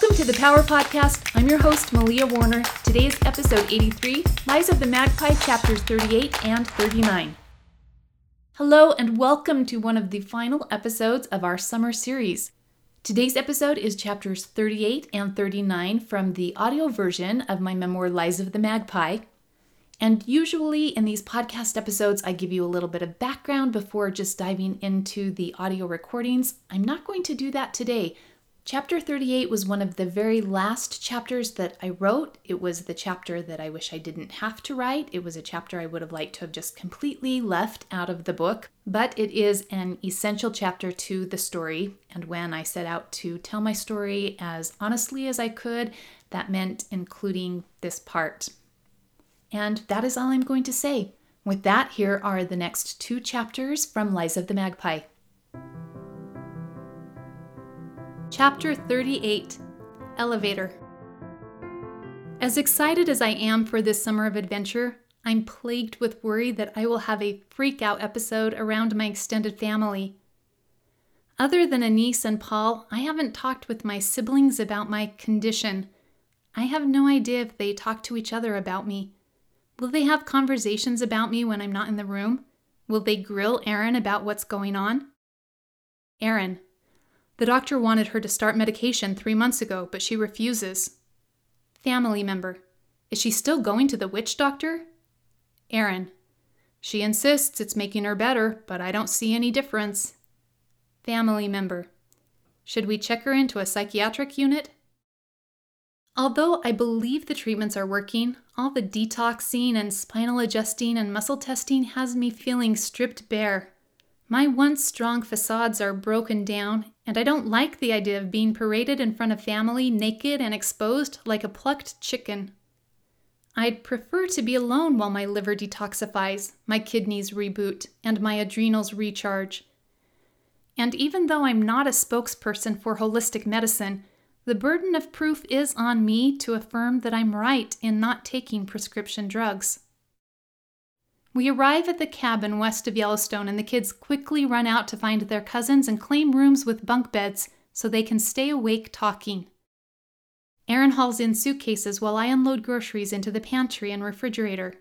Welcome to the Power Podcast. I'm your host, Malia Warner. Today's episode 83 Lies of the Magpie, chapters 38 and 39. Hello, and welcome to one of the final episodes of our summer series. Today's episode is chapters 38 and 39 from the audio version of my memoir, Lies of the Magpie. And usually in these podcast episodes, I give you a little bit of background before just diving into the audio recordings. I'm not going to do that today. Chapter 38 was one of the very last chapters that I wrote. It was the chapter that I wish I didn't have to write. It was a chapter I would have liked to have just completely left out of the book, but it is an essential chapter to the story. And when I set out to tell my story as honestly as I could, that meant including this part. And that is all I'm going to say. With that, here are the next two chapters from Lies of the Magpie. Chapter 38 Elevator. As excited as I am for this summer of adventure, I'm plagued with worry that I will have a freak out episode around my extended family. Other than Anise and Paul, I haven't talked with my siblings about my condition. I have no idea if they talk to each other about me. Will they have conversations about me when I'm not in the room? Will they grill Aaron about what's going on? Aaron, the doctor wanted her to start medication three months ago, but she refuses. Family member. Is she still going to the witch doctor? Aaron. She insists it's making her better, but I don't see any difference. Family member. Should we check her into a psychiatric unit? Although I believe the treatments are working, all the detoxing and spinal adjusting and muscle testing has me feeling stripped bare. My once strong facades are broken down, and I don't like the idea of being paraded in front of family naked and exposed like a plucked chicken. I'd prefer to be alone while my liver detoxifies, my kidneys reboot, and my adrenals recharge. And even though I'm not a spokesperson for holistic medicine, the burden of proof is on me to affirm that I'm right in not taking prescription drugs. We arrive at the cabin west of Yellowstone, and the kids quickly run out to find their cousins and claim rooms with bunk beds so they can stay awake talking. Aaron hauls in suitcases while I unload groceries into the pantry and refrigerator.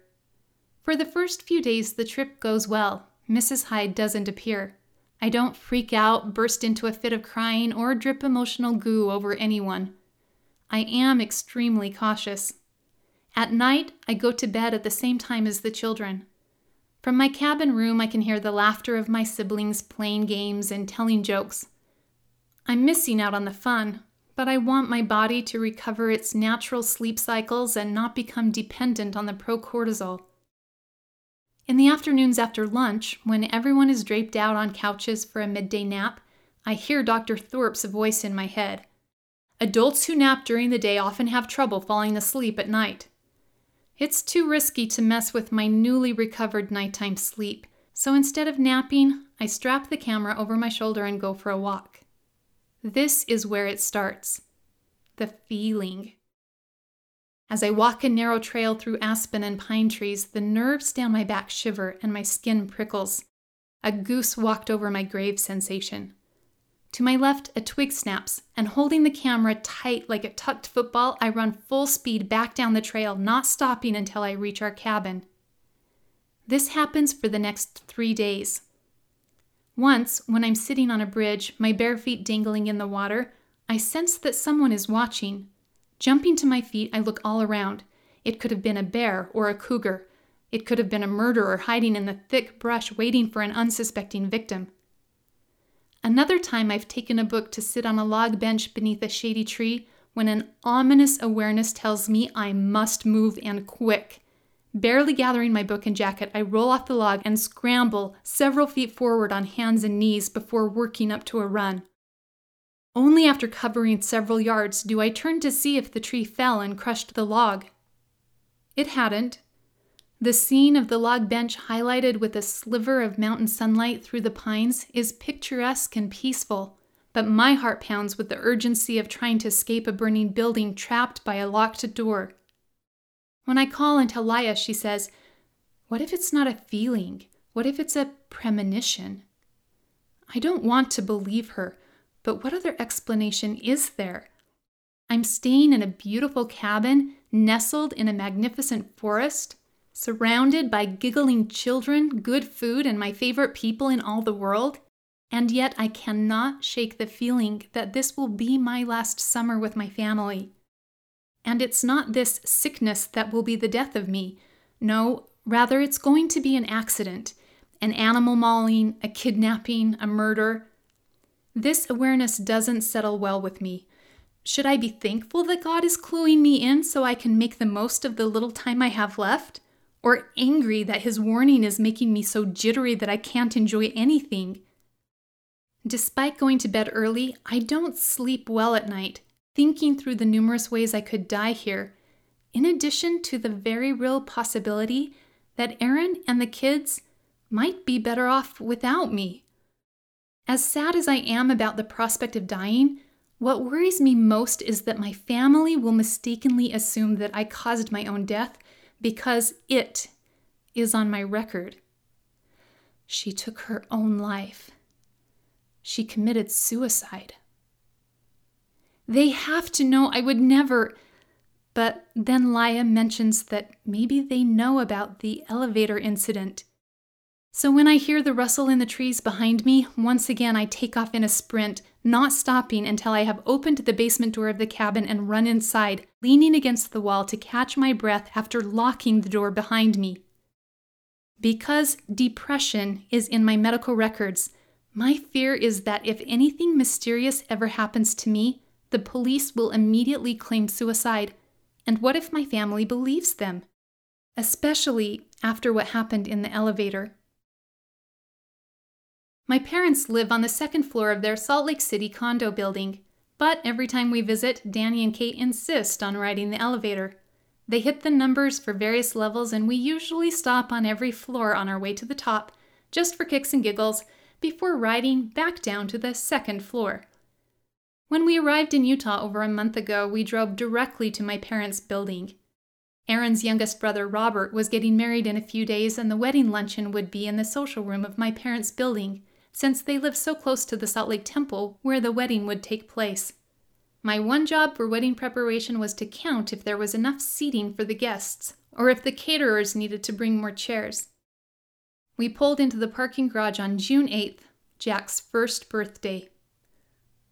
For the first few days, the trip goes well. Mrs. Hyde doesn't appear. I don't freak out, burst into a fit of crying, or drip emotional goo over anyone. I am extremely cautious. At night, I go to bed at the same time as the children. From my cabin room, I can hear the laughter of my siblings playing games and telling jokes. I'm missing out on the fun, but I want my body to recover its natural sleep cycles and not become dependent on the procortisol. In the afternoons after lunch, when everyone is draped out on couches for a midday nap, I hear Dr. Thorpe's voice in my head. Adults who nap during the day often have trouble falling asleep at night. It's too risky to mess with my newly recovered nighttime sleep, so instead of napping, I strap the camera over my shoulder and go for a walk. This is where it starts the feeling. As I walk a narrow trail through aspen and pine trees, the nerves down my back shiver and my skin prickles. A goose walked over my grave sensation. To my left, a twig snaps, and holding the camera tight like a tucked football, I run full speed back down the trail, not stopping until I reach our cabin. This happens for the next three days. Once, when I'm sitting on a bridge, my bare feet dangling in the water, I sense that someone is watching. Jumping to my feet, I look all around. It could have been a bear or a cougar. It could have been a murderer hiding in the thick brush waiting for an unsuspecting victim. Another time, I've taken a book to sit on a log bench beneath a shady tree when an ominous awareness tells me I must move and quick. Barely gathering my book and jacket, I roll off the log and scramble several feet forward on hands and knees before working up to a run. Only after covering several yards do I turn to see if the tree fell and crushed the log. It hadn't, the scene of the log bench, highlighted with a sliver of mountain sunlight through the pines, is picturesque and peaceful, but my heart pounds with the urgency of trying to escape a burning building trapped by a locked door. When I call tell Laya, she says, What if it's not a feeling? What if it's a premonition? I don't want to believe her, but what other explanation is there? I'm staying in a beautiful cabin nestled in a magnificent forest, surrounded by giggling children, good food, and my favorite people in all the world. And yet I cannot shake the feeling that this will be my last summer with my family. And it's not this sickness that will be the death of me. No, rather, it's going to be an accident an animal mauling, a kidnapping, a murder. This awareness doesn't settle well with me. Should I be thankful that God is cluing me in so I can make the most of the little time I have left? Or angry that his warning is making me so jittery that I can't enjoy anything? Despite going to bed early, I don't sleep well at night, thinking through the numerous ways I could die here, in addition to the very real possibility that Aaron and the kids might be better off without me. As sad as I am about the prospect of dying, what worries me most is that my family will mistakenly assume that I caused my own death because it is on my record. She took her own life she committed suicide. They have to know I would never. But then Laya mentions that maybe they know about the elevator incident. So when I hear the rustle in the trees behind me, once again I take off in a sprint, not stopping until I have opened the basement door of the cabin and run inside, leaning against the wall to catch my breath after locking the door behind me. Because depression is in my medical records, my fear is that if anything mysterious ever happens to me, the police will immediately claim suicide. And what if my family believes them? Especially after what happened in the elevator. My parents live on the second floor of their Salt Lake City condo building, but every time we visit, Danny and Kate insist on riding the elevator. They hit the numbers for various levels, and we usually stop on every floor on our way to the top, just for kicks and giggles, before riding back down to the second floor. When we arrived in Utah over a month ago, we drove directly to my parents' building. Aaron's youngest brother, Robert, was getting married in a few days, and the wedding luncheon would be in the social room of my parents' building, since they lived so close to the Salt Lake Temple where the wedding would take place. My one job for wedding preparation was to count if there was enough seating for the guests, or if the caterers needed to bring more chairs. We pulled into the parking garage on June 8th, Jack's first birthday.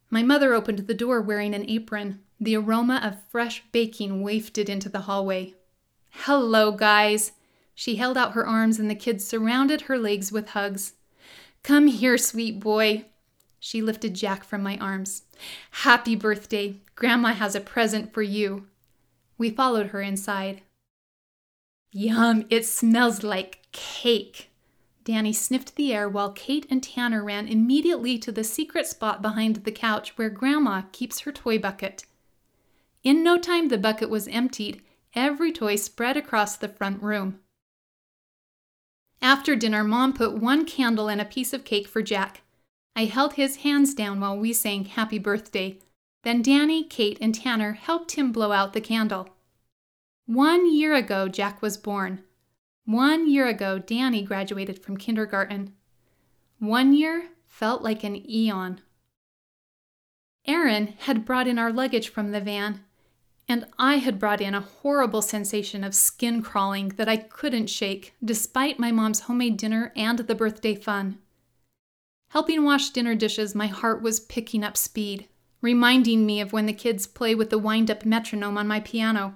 My mother opened the door wearing an apron. The aroma of fresh baking wafted into the hallway. Hello, guys! She held out her arms, and the kids surrounded her legs with hugs. Come here, sweet boy. She lifted Jack from my arms. Happy birthday! Grandma has a present for you. We followed her inside. Yum, it smells like cake. Danny sniffed the air while Kate and Tanner ran immediately to the secret spot behind the couch where Grandma keeps her toy bucket. In no time, the bucket was emptied, every toy spread across the front room. After dinner, Mom put one candle and a piece of cake for Jack. I held his hands down while we sang Happy Birthday. Then Danny, Kate, and Tanner helped him blow out the candle. One year ago, Jack was born. One year ago, Danny graduated from kindergarten. One year felt like an eon. Aaron had brought in our luggage from the van, and I had brought in a horrible sensation of skin crawling that I couldn't shake, despite my mom's homemade dinner and the birthday fun. Helping wash dinner dishes, my heart was picking up speed, reminding me of when the kids play with the wind up metronome on my piano.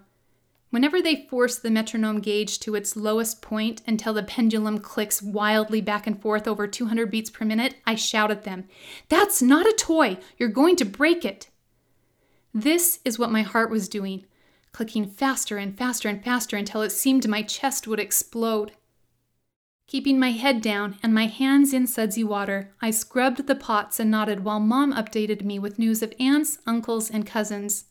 Whenever they force the metronome gauge to its lowest point until the pendulum clicks wildly back and forth over 200 beats per minute, I shout at them, That's not a toy! You're going to break it! This is what my heart was doing, clicking faster and faster and faster until it seemed my chest would explode. Keeping my head down and my hands in sudsy water, I scrubbed the pots and nodded while Mom updated me with news of aunts, uncles, and cousins.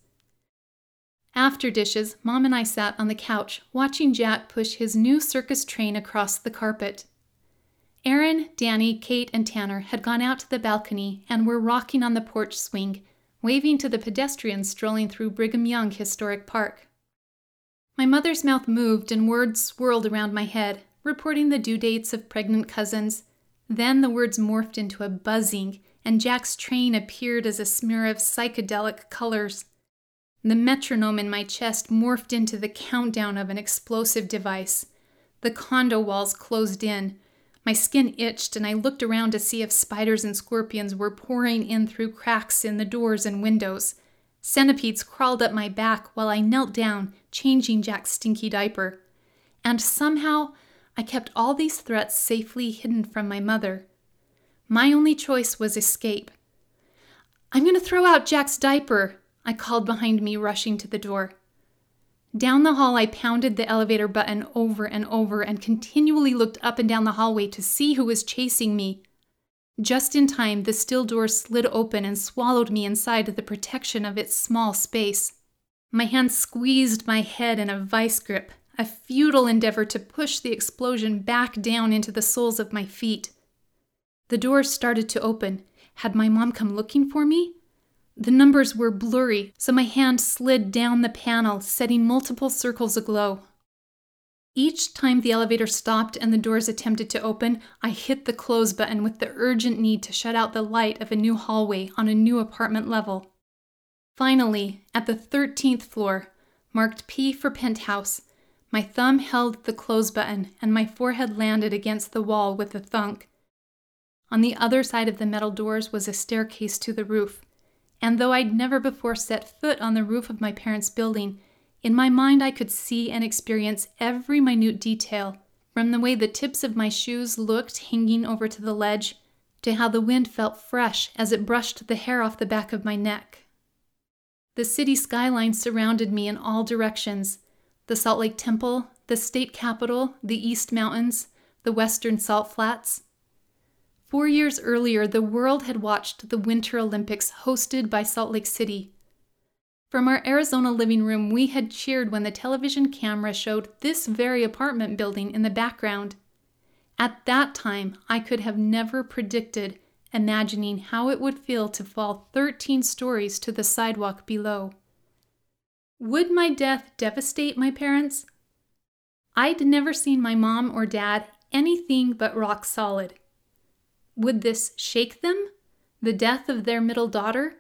After dishes, Mom and I sat on the couch watching Jack push his new circus train across the carpet. Aaron, Danny, Kate, and Tanner had gone out to the balcony and were rocking on the porch swing, waving to the pedestrians strolling through Brigham Young Historic Park. My mother's mouth moved and words swirled around my head, reporting the due dates of pregnant cousins. Then the words morphed into a buzzing, and Jack's train appeared as a smear of psychedelic colors. The metronome in my chest morphed into the countdown of an explosive device. The condo walls closed in. My skin itched, and I looked around to see if spiders and scorpions were pouring in through cracks in the doors and windows. Centipedes crawled up my back while I knelt down, changing Jack's stinky diaper. And somehow, I kept all these threats safely hidden from my mother. My only choice was escape. I'm going to throw out Jack's diaper, I called behind me, rushing to the door. Down the hall, I pounded the elevator button over and over and continually looked up and down the hallway to see who was chasing me. Just in time, the steel door slid open and swallowed me inside the protection of its small space. My hand squeezed my head in a vice grip, a futile endeavor to push the explosion back down into the soles of my feet. The door started to open. Had my mom come looking for me? The numbers were blurry, so my hand slid down the panel, setting multiple circles aglow. Each time the elevator stopped and the doors attempted to open, I hit the close button with the urgent need to shut out the light of a new hallway on a new apartment level. Finally, at the 13th floor, marked P for penthouse, my thumb held the close button and my forehead landed against the wall with a thunk. On the other side of the metal doors was a staircase to the roof and though I'd never before set foot on the roof of my parents' building, in my mind I could see and experience every minute detail, from the way the tips of my shoes looked hanging over to the ledge, to how the wind felt fresh as it brushed the hair off the back of my neck. The city skyline surrounded me in all directions the Salt Lake Temple, the state capitol, the East Mountains, the western salt flats. Four years earlier, the world had watched the Winter Olympics hosted by Salt Lake City. From our Arizona living room, we had cheered when the television camera showed this very apartment building in the background. At that time, I could have never predicted imagining how it would feel to fall 13 stories to the sidewalk below. Would my death devastate my parents? I'd never seen my mom or dad anything but rock solid. Would this shake them? The death of their middle daughter?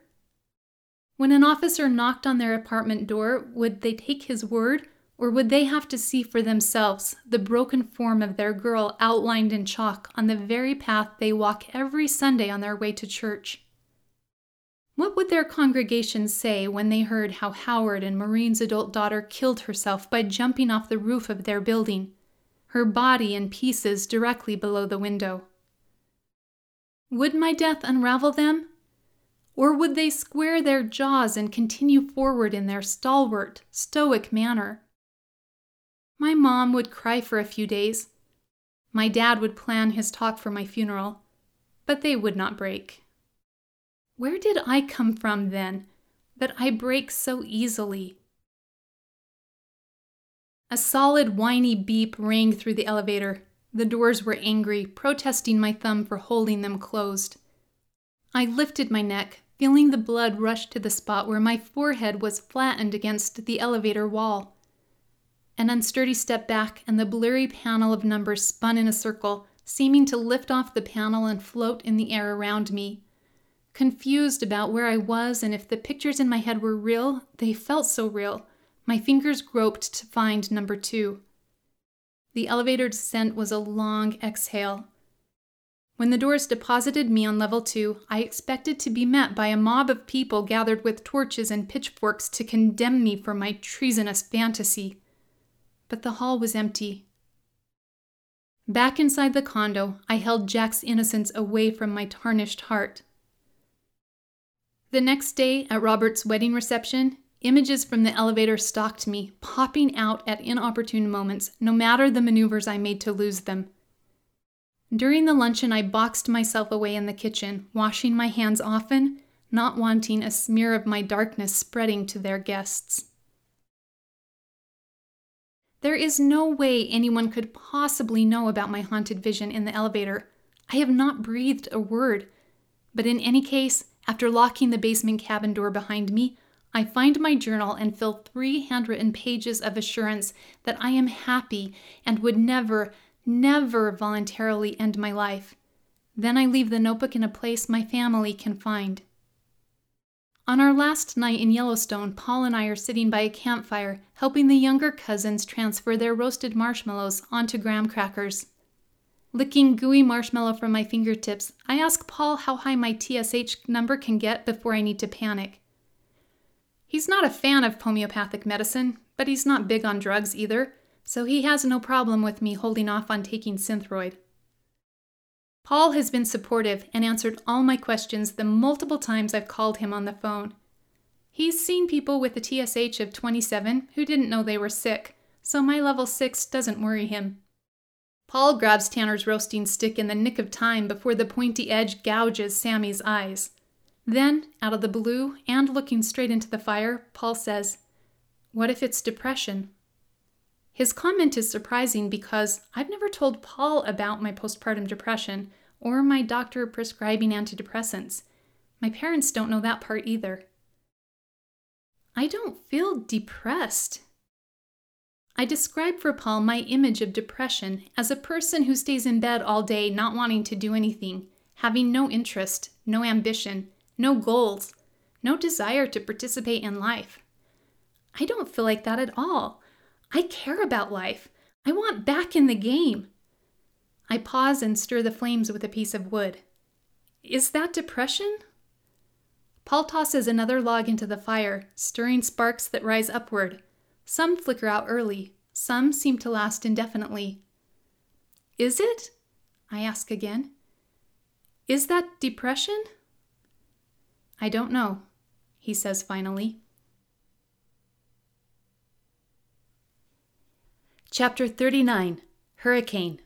When an officer knocked on their apartment door, would they take his word, or would they have to see for themselves the broken form of their girl outlined in chalk on the very path they walk every Sunday on their way to church? What would their congregation say when they heard how Howard and Maureen's adult daughter killed herself by jumping off the roof of their building, her body in pieces directly below the window? Would my death unravel them? Or would they square their jaws and continue forward in their stalwart, stoic manner? My mom would cry for a few days. My dad would plan his talk for my funeral, but they would not break. Where did I come from then that I break so easily? A solid, whiny beep rang through the elevator. The doors were angry, protesting my thumb for holding them closed. I lifted my neck, feeling the blood rush to the spot where my forehead was flattened against the elevator wall. An unsturdy step back, and the blurry panel of numbers spun in a circle, seeming to lift off the panel and float in the air around me. Confused about where I was and if the pictures in my head were real, they felt so real. My fingers groped to find number two. The elevator descent was a long exhale. When the doors deposited me on level two, I expected to be met by a mob of people gathered with torches and pitchforks to condemn me for my treasonous fantasy. But the hall was empty. Back inside the condo, I held Jack's innocence away from my tarnished heart. The next day, at Robert's wedding reception, Images from the elevator stalked me, popping out at inopportune moments, no matter the maneuvers I made to lose them. During the luncheon, I boxed myself away in the kitchen, washing my hands often, not wanting a smear of my darkness spreading to their guests. There is no way anyone could possibly know about my haunted vision in the elevator. I have not breathed a word. But in any case, after locking the basement cabin door behind me, I find my journal and fill three handwritten pages of assurance that I am happy and would never, never voluntarily end my life. Then I leave the notebook in a place my family can find. On our last night in Yellowstone, Paul and I are sitting by a campfire, helping the younger cousins transfer their roasted marshmallows onto graham crackers. Licking gooey marshmallow from my fingertips, I ask Paul how high my TSH number can get before I need to panic. He's not a fan of homeopathic medicine, but he's not big on drugs either, so he has no problem with me holding off on taking Synthroid. Paul has been supportive and answered all my questions the multiple times I've called him on the phone. He's seen people with a TSH of 27 who didn't know they were sick, so my level 6 doesn't worry him. Paul grabs Tanner's roasting stick in the nick of time before the pointy edge gouges Sammy's eyes. Then, out of the blue and looking straight into the fire, Paul says, What if it's depression? His comment is surprising because I've never told Paul about my postpartum depression or my doctor prescribing antidepressants. My parents don't know that part either. I don't feel depressed. I describe for Paul my image of depression as a person who stays in bed all day not wanting to do anything, having no interest, no ambition, no goals, no desire to participate in life. I don't feel like that at all. I care about life. I want back in the game. I pause and stir the flames with a piece of wood. Is that depression? Paul tosses another log into the fire, stirring sparks that rise upward. Some flicker out early, some seem to last indefinitely. Is it? I ask again. Is that depression? I don't know, he says finally. Chapter 39 Hurricane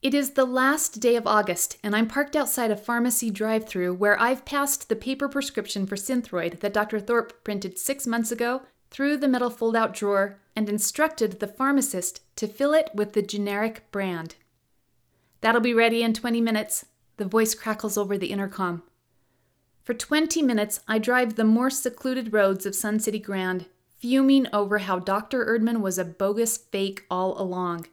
It is the last day of August, and I'm parked outside a pharmacy drive through where I've passed the paper prescription for Synthroid that Dr. Thorpe printed six months ago through the metal fold out drawer and instructed the pharmacist to fill it with the generic brand. That'll be ready in 20 minutes, the voice crackles over the intercom. For 20 minutes, I drive the more secluded roads of Sun City Grand fuming over how Dr. Erdman was a bogus fake all along.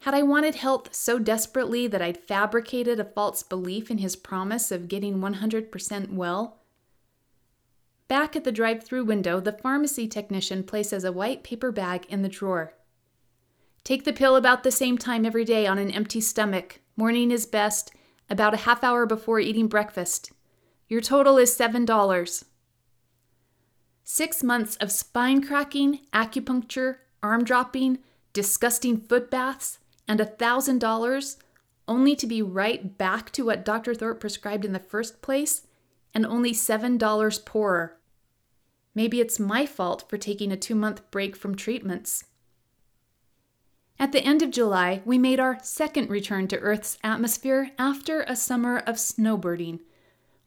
Had I wanted health so desperately that I'd fabricated a false belief in his promise of getting 100% well? Back at the drive through window, the pharmacy technician places a white paper bag in the drawer. Take the pill about the same time every day on an empty stomach. Morning is best, about a half hour before eating breakfast. Your total is $7. Six months of spine cracking, acupuncture, arm dropping, disgusting foot baths, and $1,000 only to be right back to what Dr. Thorpe prescribed in the first place and only $7 poorer. Maybe it's my fault for taking a two month break from treatments. At the end of July, we made our second return to Earth's atmosphere after a summer of snowbirding.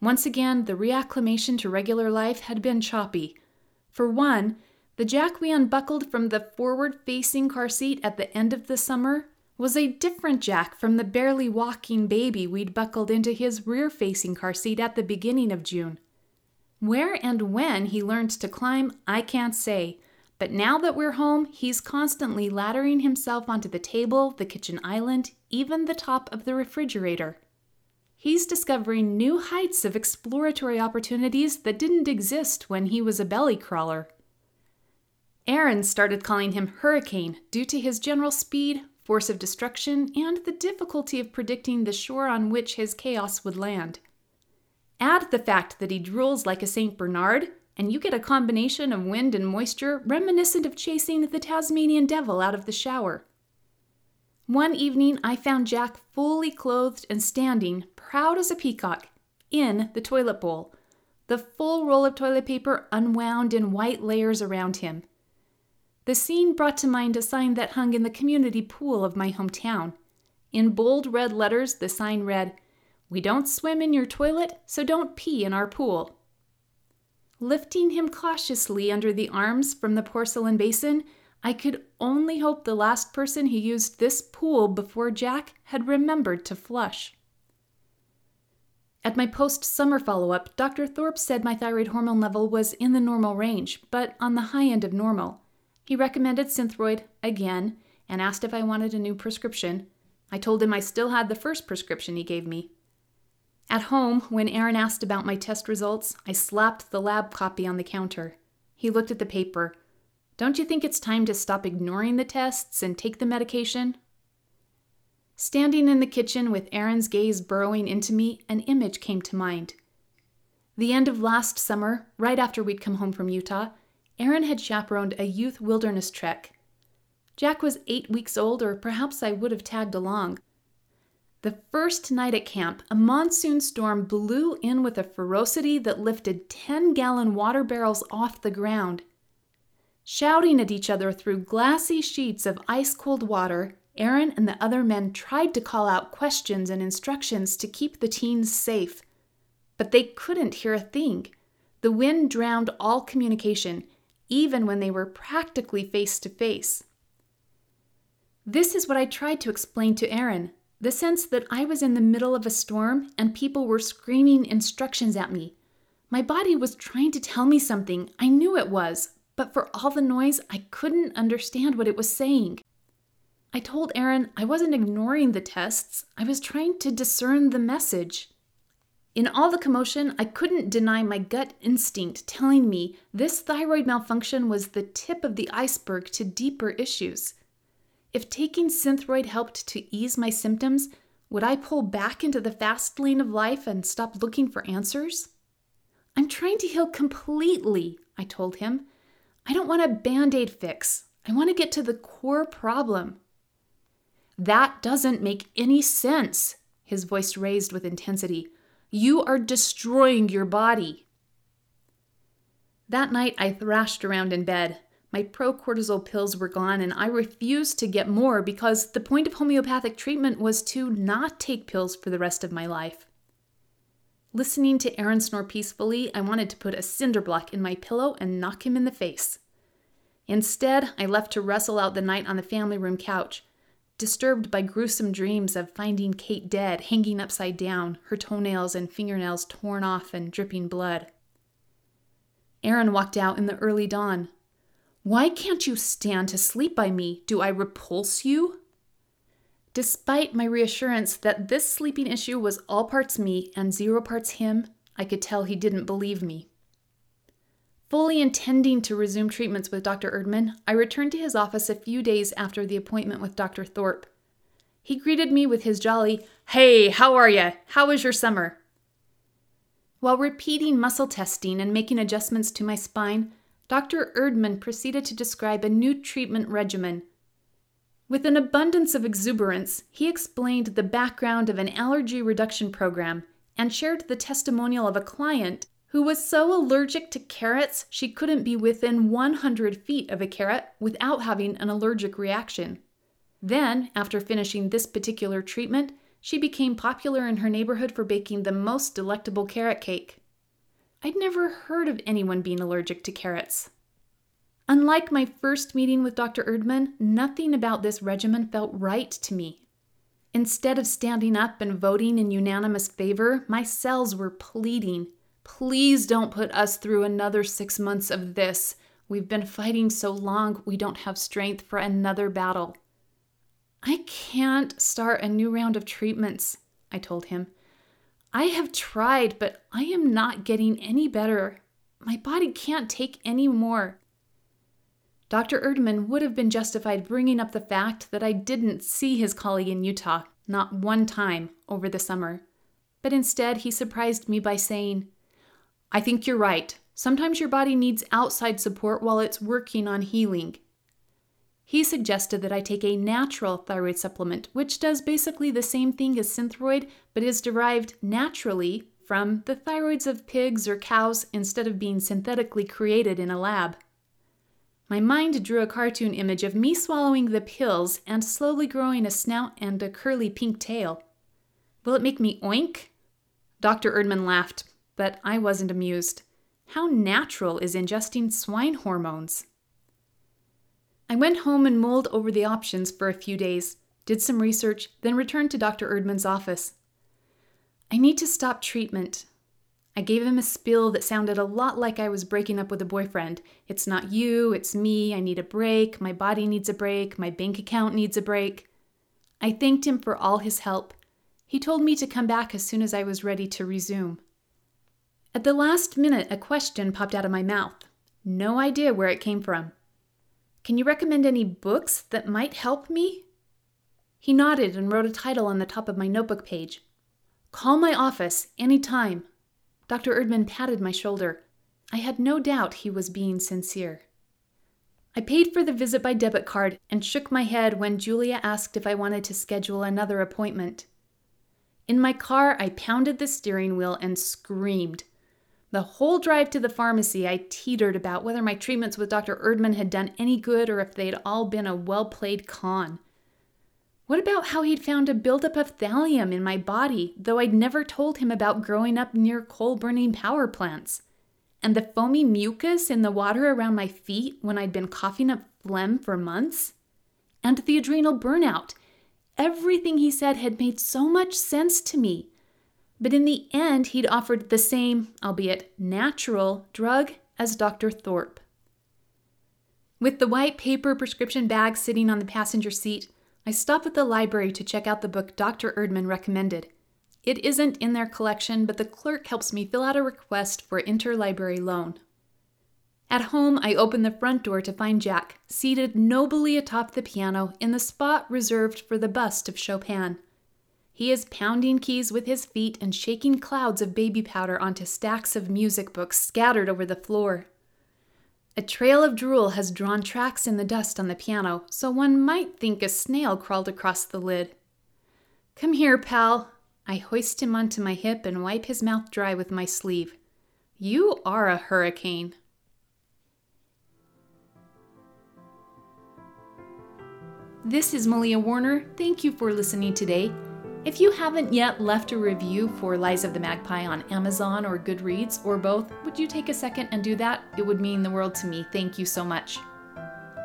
Once again, the reacclimation to regular life had been choppy. For one, the jack we unbuckled from the forward facing car seat at the end of the summer was a different jack from the barely walking baby we'd buckled into his rear facing car seat at the beginning of June. Where and when he learned to climb, I can't say, but now that we're home, he's constantly laddering himself onto the table, the kitchen island, even the top of the refrigerator. He's discovering new heights of exploratory opportunities that didn't exist when he was a belly crawler. Aaron started calling him Hurricane due to his general speed, force of destruction, and the difficulty of predicting the shore on which his chaos would land. Add the fact that he drools like a St. Bernard, and you get a combination of wind and moisture reminiscent of chasing the Tasmanian devil out of the shower. One evening, I found Jack fully clothed and standing, proud as a peacock, in the toilet bowl, the full roll of toilet paper unwound in white layers around him. The scene brought to mind a sign that hung in the community pool of my hometown. In bold red letters, the sign read, We don't swim in your toilet, so don't pee in our pool. Lifting him cautiously under the arms from the porcelain basin, I could only hope the last person who used this pool before Jack had remembered to flush. At my post summer follow up, Dr. Thorpe said my thyroid hormone level was in the normal range, but on the high end of normal. He recommended Synthroid again and asked if I wanted a new prescription. I told him I still had the first prescription he gave me. At home, when Aaron asked about my test results, I slapped the lab copy on the counter. He looked at the paper. Don't you think it's time to stop ignoring the tests and take the medication? Standing in the kitchen with Aaron's gaze burrowing into me, an image came to mind. The end of last summer, right after we'd come home from Utah, Aaron had chaperoned a youth wilderness trek. Jack was eight weeks old, or perhaps I would have tagged along. The first night at camp, a monsoon storm blew in with a ferocity that lifted 10 gallon water barrels off the ground. Shouting at each other through glassy sheets of ice cold water, Aaron and the other men tried to call out questions and instructions to keep the teens safe. But they couldn't hear a thing. The wind drowned all communication, even when they were practically face to face. This is what I tried to explain to Aaron the sense that I was in the middle of a storm and people were screaming instructions at me. My body was trying to tell me something, I knew it was, but for all the noise, I couldn't understand what it was saying. I told Aaron I wasn't ignoring the tests, I was trying to discern the message. In all the commotion, I couldn't deny my gut instinct telling me this thyroid malfunction was the tip of the iceberg to deeper issues. If taking Synthroid helped to ease my symptoms, would I pull back into the fast lane of life and stop looking for answers? I'm trying to heal completely, I told him. I don't want a band aid fix. I want to get to the core problem. That doesn't make any sense, his voice raised with intensity. You are destroying your body. That night, I thrashed around in bed. My procortisol pills were gone, and I refused to get more because the point of homeopathic treatment was to not take pills for the rest of my life. Listening to Aaron snore peacefully, I wanted to put a cinder block in my pillow and knock him in the face. Instead, I left to wrestle out the night on the family room couch, disturbed by gruesome dreams of finding Kate dead, hanging upside down, her toenails and fingernails torn off and dripping blood. Aaron walked out in the early dawn. Why can't you stand to sleep by me? Do I repulse you? Despite my reassurance that this sleeping issue was all parts me and zero parts him, I could tell he didn't believe me. Fully intending to resume treatments with Dr. Erdman, I returned to his office a few days after the appointment with Dr. Thorpe. He greeted me with his jolly, Hey, how are you? How was your summer? While repeating muscle testing and making adjustments to my spine, Dr. Erdman proceeded to describe a new treatment regimen. With an abundance of exuberance, he explained the background of an allergy reduction program and shared the testimonial of a client who was so allergic to carrots she couldn't be within 100 feet of a carrot without having an allergic reaction. Then, after finishing this particular treatment, she became popular in her neighborhood for baking the most delectable carrot cake. I'd never heard of anyone being allergic to carrots. Unlike my first meeting with Dr. Erdman, nothing about this regimen felt right to me. Instead of standing up and voting in unanimous favor, my cells were pleading Please don't put us through another six months of this. We've been fighting so long, we don't have strength for another battle. I can't start a new round of treatments, I told him. I have tried, but I am not getting any better. My body can't take any more. Dr. Erdman would have been justified bringing up the fact that I didn't see his colleague in Utah, not one time, over the summer. But instead, he surprised me by saying, I think you're right. Sometimes your body needs outside support while it's working on healing. He suggested that I take a natural thyroid supplement, which does basically the same thing as Synthroid, but is derived naturally from the thyroids of pigs or cows instead of being synthetically created in a lab. My mind drew a cartoon image of me swallowing the pills and slowly growing a snout and a curly pink tail. Will it make me oink? Dr. Erdman laughed but I wasn't amused. How natural is ingesting swine hormones? I went home and mulled over the options for a few days, did some research, then returned to Dr. Erdman's office. I need to stop treatment. I gave him a spiel that sounded a lot like I was breaking up with a boyfriend. It's not you, it's me. I need a break. My body needs a break. My bank account needs a break. I thanked him for all his help He told me to come back as soon as I was ready to resume. At the last minute, a question popped out of my mouth. No idea where it came from. Can you recommend any books that might help me? He nodded and wrote a title on the top of my notebook page Call my office any time. Dr. Erdman patted my shoulder. I had no doubt he was being sincere. I paid for the visit by debit card and shook my head when Julia asked if I wanted to schedule another appointment. In my car, I pounded the steering wheel and screamed. The whole drive to the pharmacy, I teetered about whether my treatments with Dr. Erdman had done any good or if they'd all been a well played con. What about how he'd found a buildup of thallium in my body, though I'd never told him about growing up near coal burning power plants? And the foamy mucus in the water around my feet when I'd been coughing up phlegm for months? And the adrenal burnout. Everything he said had made so much sense to me. But in the end, he'd offered the same, albeit natural, drug as Dr. Thorpe. With the white paper prescription bag sitting on the passenger seat, I stop at the library to check out the book Dr. Erdman recommended. It isn't in their collection, but the clerk helps me fill out a request for interlibrary loan. At home, I open the front door to find Jack, seated nobly atop the piano in the spot reserved for the bust of Chopin. He is pounding keys with his feet and shaking clouds of baby powder onto stacks of music books scattered over the floor. A trail of drool has drawn tracks in the dust on the piano, so one might think a snail crawled across the lid. Come here, pal. I hoist him onto my hip and wipe his mouth dry with my sleeve. You are a hurricane. This is Malia Warner. Thank you for listening today. If you haven't yet left a review for Lies of the Magpie on Amazon or Goodreads or both, would you take a second and do that? It would mean the world to me. Thank you so much.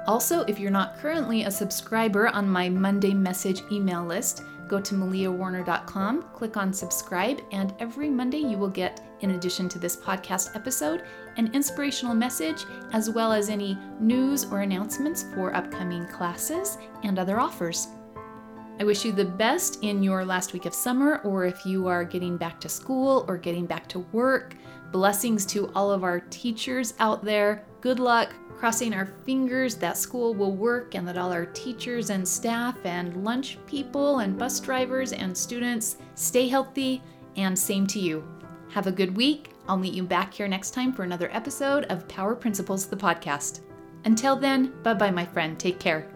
Also, if you're not currently a subscriber on my Monday message email list, go to maliawarner.com, click on subscribe, and every Monday you will get, in addition to this podcast episode, an inspirational message as well as any news or announcements for upcoming classes and other offers. I wish you the best in your last week of summer, or if you are getting back to school or getting back to work. Blessings to all of our teachers out there. Good luck. Crossing our fingers that school will work and that all our teachers and staff and lunch people and bus drivers and students stay healthy. And same to you. Have a good week. I'll meet you back here next time for another episode of Power Principles, the podcast. Until then, bye bye, my friend. Take care.